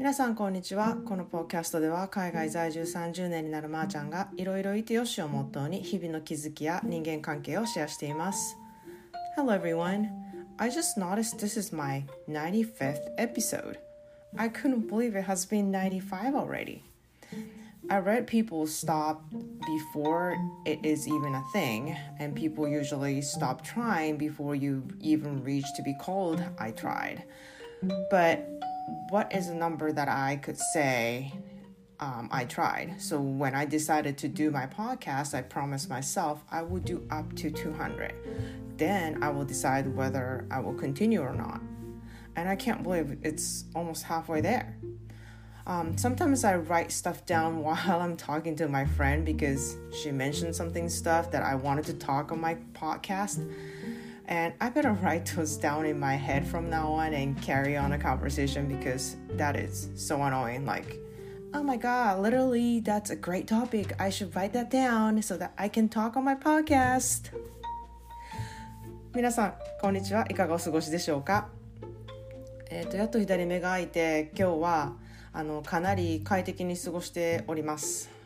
皆さんこんにちはこのポッキャストでは海外在住30年になるまーちゃんがいろいろいてよしをモットーに日々の気づきや人間関係をシェアしています Hello everyone I just noticed this is my 95th episode I couldn't believe it has been 95 already I read people stop before it is even a thing, and people usually stop trying before you even reach to be called I tried. But what is a number that I could say um, I tried? So when I decided to do my podcast, I promised myself I would do up to 200. Then I will decide whether I will continue or not. And I can't believe it's almost halfway there. Um, sometimes I write stuff down while I'm talking to my friend because she mentioned something stuff that I wanted to talk on my podcast. And I better write those down in my head from now on and carry on a conversation because that is so annoying. Like, oh my god, literally, that's a great topic. I should write that down so that I can talk on my podcast. 皆さん、こんにちは。いかがお過ごしでしょうかえっ、ー、と、やっと左目が開いて、今日はあのかなり快適に過ごしております。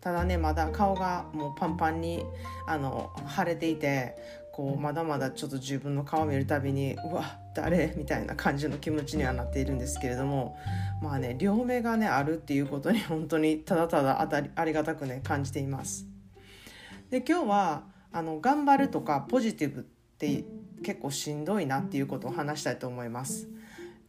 ただねまだ顔がもうパンパンにあの腫れていて こうまだまだちょっと自分の顔を見るたびにうわ誰？みたいな感じの気持ちにはなっているんですけれどもまあね両目がねあるっていうことに本当にただただあたりありがたくね感じています。で今日はあの頑張るとかポジティブって結構しんどいなっていうことを話したいと思います。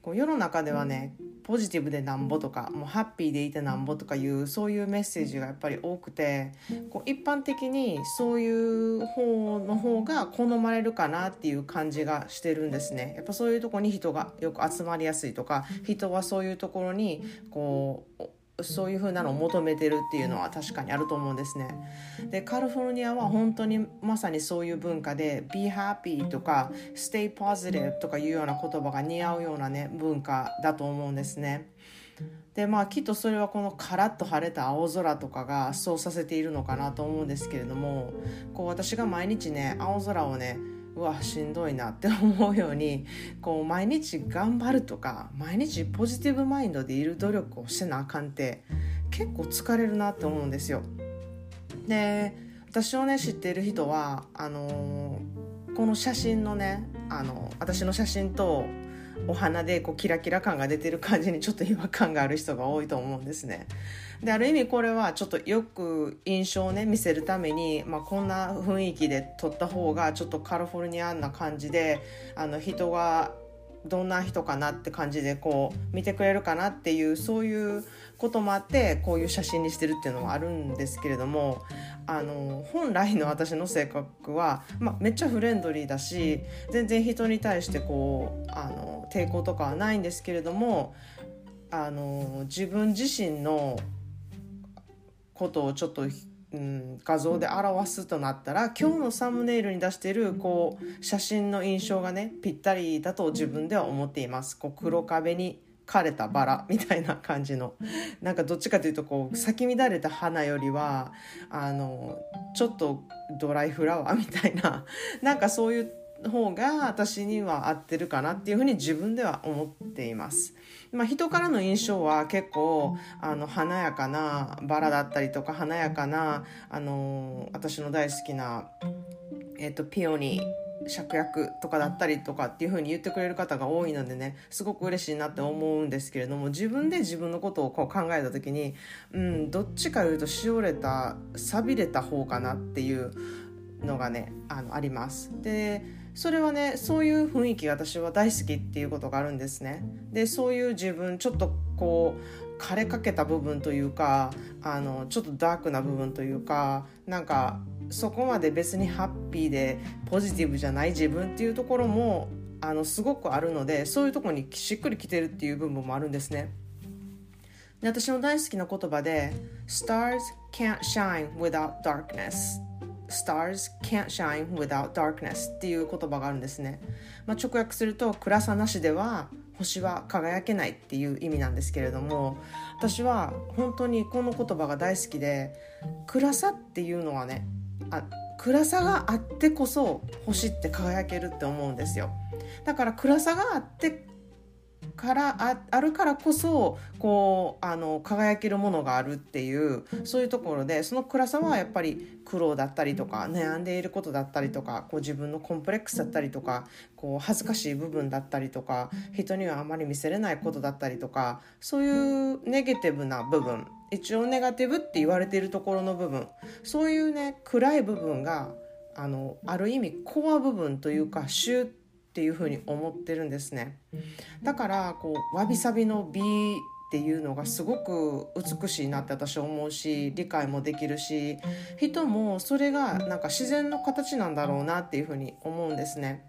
こう世の中ではねポジティブでなんぼとかもうハッピーでいてなんぼとかいうそういうメッセージがやっぱり多くてこう一般的にそういう方の方が好まれるかなっていう感じがしてるんですね。やっぱそういうとこに人がよく集まりやすいとか人はそういうところにこうそういう風なのを求めてるっていうのは確かにあると思うんですね。でカリフォルニアは本当にまさにそういう文化で「be happy」とか「stay positive」とかいうような言葉が似合うようなね文化だと思うんですね。でまあきっとそれはこのカラッと晴れた青空とかがそうさせているのかなと思うんですけれどもこう私が毎日ね青空をねうわしんどいなって思うようにこう毎日頑張るとか毎日ポジティブマインドでいる努力をしてなあかんって結構疲れるなって思うんですよ。で私をね知っている人はあのー、この写真のねあの私の写真とお花でこうキラキラ感が出てる感じにちょっと違和感がある人が多いと思うんですね。である意味これはちょっとよく印象をね見せるために、まあ、こんな雰囲気で撮った方がちょっとカリフォルニアンな感じであの人がどんな人かなって感じでこう見てくれるかなっていうそういうこともあってこういう写真にしてるっていうのもあるんですけれどもあの本来の私の性格は、ま、めっちゃフレンドリーだし全然人に対してこうあの抵抗とかはないんですけれどもあの自分自身のことをちょっとうん、画像で表すとなったら今日のサムネイルに出しているこう写真の印象がねぴったりだと自分では思っています。こう黒壁に枯れたバラみたいな感じの。なんかどっちかというとこう咲き乱れた花よりはあのちょっとドライフラワーみたいななんかそういう方が私には合ってるかなっていうふうに自分では思っています。まあ、人からの印象は結構あの華やかなバラだったりとか華やかなあの私の大好きな、えーと、ピオニー芍薬とかだったりとかっていう風に言ってくれる方が多いのでねすごく嬉しいなって思うんですけれども自分で自分のことをこう考えた時にうんどっちかいうとしおれた錆びれた方かなっていうのがねあのあります。でそれはねそういう雰囲気が私は大好きっていうことがあるんですね。でそういう自分ちょっとこう枯れかけた部分というかあのちょっとダークな部分というかなんかそこまで別にハッピーでポジティブじゃない自分っていうところもあのすごくあるのでそういうとこにしっくりきてるっていう部分もあるんですね。で私の大好きな言葉で「Stars can't shine without darkness」Stars can't shine without darkness っていう言葉があるんですね、まあ、直訳すると暗さなしでは星は輝けないっていう意味なんですけれども私は本当にこの言葉が大好きで暗さっていうのはねあ暗さがあってこそ星って輝けるって思うんですよ。だから暗さがあってからあるからこそこうあの輝けるものがあるっていうそういうところでその暗さはやっぱり苦労だったりとか悩んでいることだったりとかこう自分のコンプレックスだったりとかこう恥ずかしい部分だったりとか人にはあまり見せれないことだったりとかそういうネガティブな部分一応ネガティブって言われているところの部分そういうね暗い部分があのある意味コア部分というかシューっていうふうに思ってるんですねだからこうわびさびの美っていうのがすごく美しいなって私思うし理解もできるし人もそれがなんか自然の形なんだろうなっていうふうに思うんですね。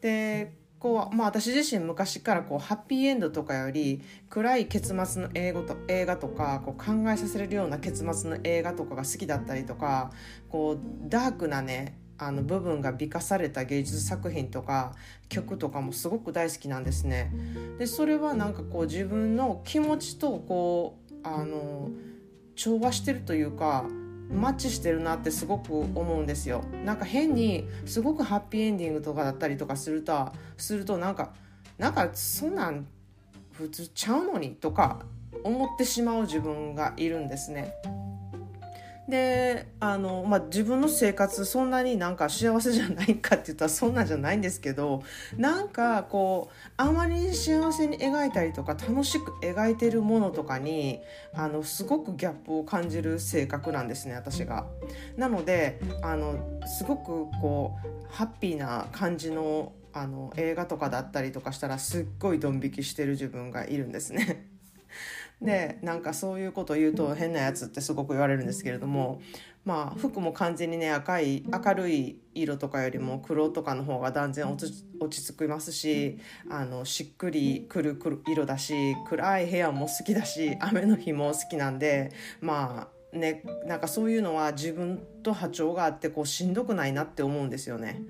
でこうまあ、私自身昔からこうハッピーエンドとかより暗い結末の英語と映画とかこう考えさせれるような結末の映画とかが好きだったりとかこうダークなねあの部分が美化された芸術作品とか曲とかもすごく大好きなんですね。でそれはなんかこう自分の気持ちとこうあの調和してるというかマッチしてるなってすごく思うんですよ。なんか変にすごくハッピーエンディングとかだったりとかするとするとなんかなんかそんなん普通ちゃうのにとか思ってしまう自分がいるんですね。であの、まあ、自分の生活そんなになんか幸せじゃないかって言ったらそんなんじゃないんですけどなんかこうあまり幸せに描いたりとか楽しく描いてるものとかにあのすごくギャップを感じる性格なんですね私が。なのであのすごくこうハッピーな感じのあの映画とかだったりとかしたらすっごいドン引きしてる自分がいるんですね。でなんかそういうことを言うと変なやつってすごく言われるんですけれどもまあ服も完全にね赤い明るい色とかよりも黒とかの方が断然落ち落ち着きますしあのしっくりくるくる色だし暗い部屋も好きだし雨の日も好きなんでまあねなんかそういうのは自分と波長があってこうしんどくないなって思うんですよね。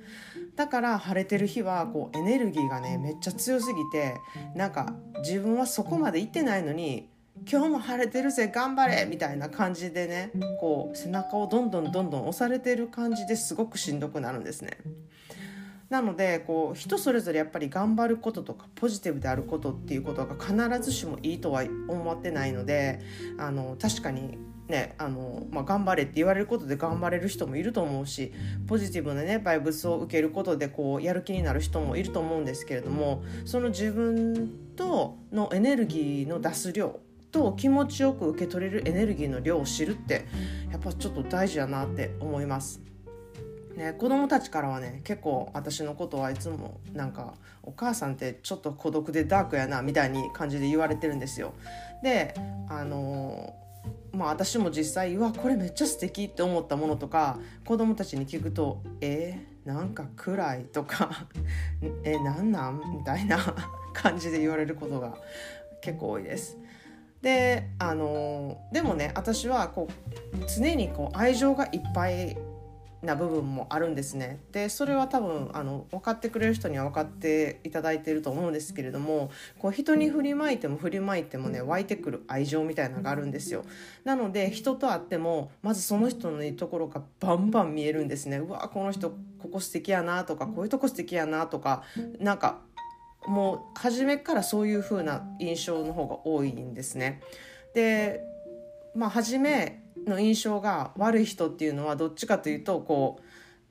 だから晴れてる日はこうエネルギーがねめっちゃ強すぎてなんか自分はそこまで行ってないのに今日も晴れてるぜ頑張れみたいな感じでねこう背中をどんどんどんどん押されてる感じですごくしんどくなるんですね。なのでこう人それぞれやっぱり頑張ることとかポジティブであることっていうことが必ずしもいいとは思ってないのであの確かにねあの、まあ、頑張れって言われることで頑張れる人もいると思うしポジティブなねバイブスを受けることでこうやる気になる人もいると思うんですけれどもその自分とのエネルギーの出す量と気持ちよく受け取れるエネルギーの量を知るってやっぱちょっと大事だなって思います。ね、子供たちからはね結構私のことはいつもなんか「お母さんってちょっと孤独でダークやな」みたいに感じで言われてるんですよ。であのまあ私も実際「うわこれめっちゃ素敵って思ったものとか子供たちに聞くと「えー、なんか暗い」とか「えなんなん?」みたいな 感じで言われることが結構多いです。であのでもね私はこう常にこう愛情がいっぱいな部分もあるんですね。でそれは多分あの分かってくれる人には分かっていただいていると思うんですけれどもこう人に振りまいても振りまいてもね湧いてくる愛情みたいなのがあるんですよ。なので人と会ってもまずその人のいいところがバンバン見えるんですね。うわこの人ここ素敵やなとかこういうとこ素敵やなとかなんかもう初めからそういう風な印象の方が多いんですね。でまあ初めの印象が悪い人っていうのはどっちかというとこう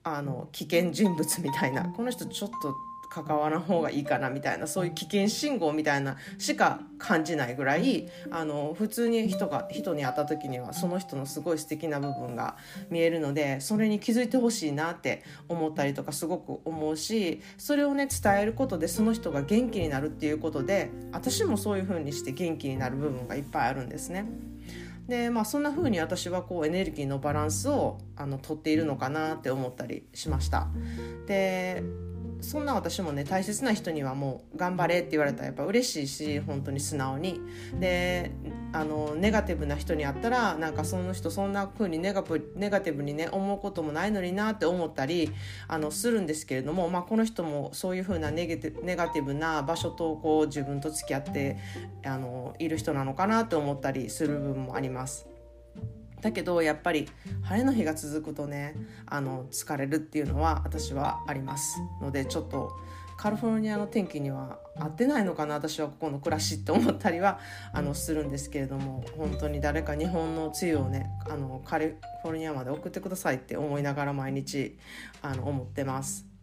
あの危険人物みたいなこの人ちょっと関わらん方がいいかなみたいなそういう危険信号みたいなしか感じないぐらいあの普通に人が人に会った時にはその人のすごい素敵な部分が見えるのでそれに気づいてほしいなって思ったりとかすごく思うしそれをね伝えることでその人が元気になるっていうことで私もそういう風にして元気になる部分がいっぱいあるんですね。でまあそんな風に私はこうエネルギーのバランスをあの取っているのかなって思ったりしました。でそんな私もね大切な人にはもう頑張れって言われたらやっぱ嬉しいし本当に素直にであのネガティブな人に会ったらなんかその人そんな風にネガネガティブにね思うこともないのになって思ったりあのするんですけれども、まあ、この人もそういう風なネネガティブな場所とこう自分と付き合ってあのいる人なのかなと思ったりする部分もあります。だけどやっぱり晴れの日が続くとねあの疲れるっていうのは私はありますのでちょっとカリフォルニアの天気には合ってないのかな私はここの暮らしって思ったりはあのするんですけれども本当に誰か日本の梅雨をねあのカリフォルニアまで送ってくださいって思いながら毎日あの思ってます。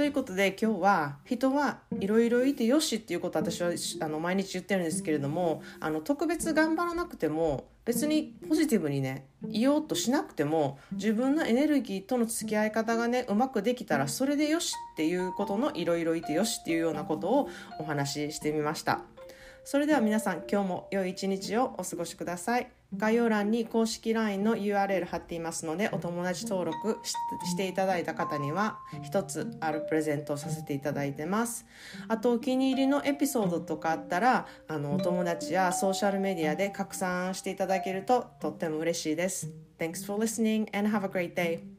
ということで今日は人はいろいろいてよしっていうことを私はあの毎日言ってるんですけれどもあの特別頑張らなくても別にポジティブにねいようとしなくても自分のエネルギーとの付き合い方がねうまくできたらそれでよしっていうことのいろいろいてよしっていうようなことをお話ししてみました。それでは皆さん今日も良い一日をお過ごしください概要欄に公式 LINE の URL 貼っていますのでお友達登録していただいた方には1つあるプレゼントをさせていただいてます。あとお気に入りのエピソードとかあったらあのお友達やソーシャルメディアで拡散していただけるととっても嬉しいです。Thanks for listening and have a great day.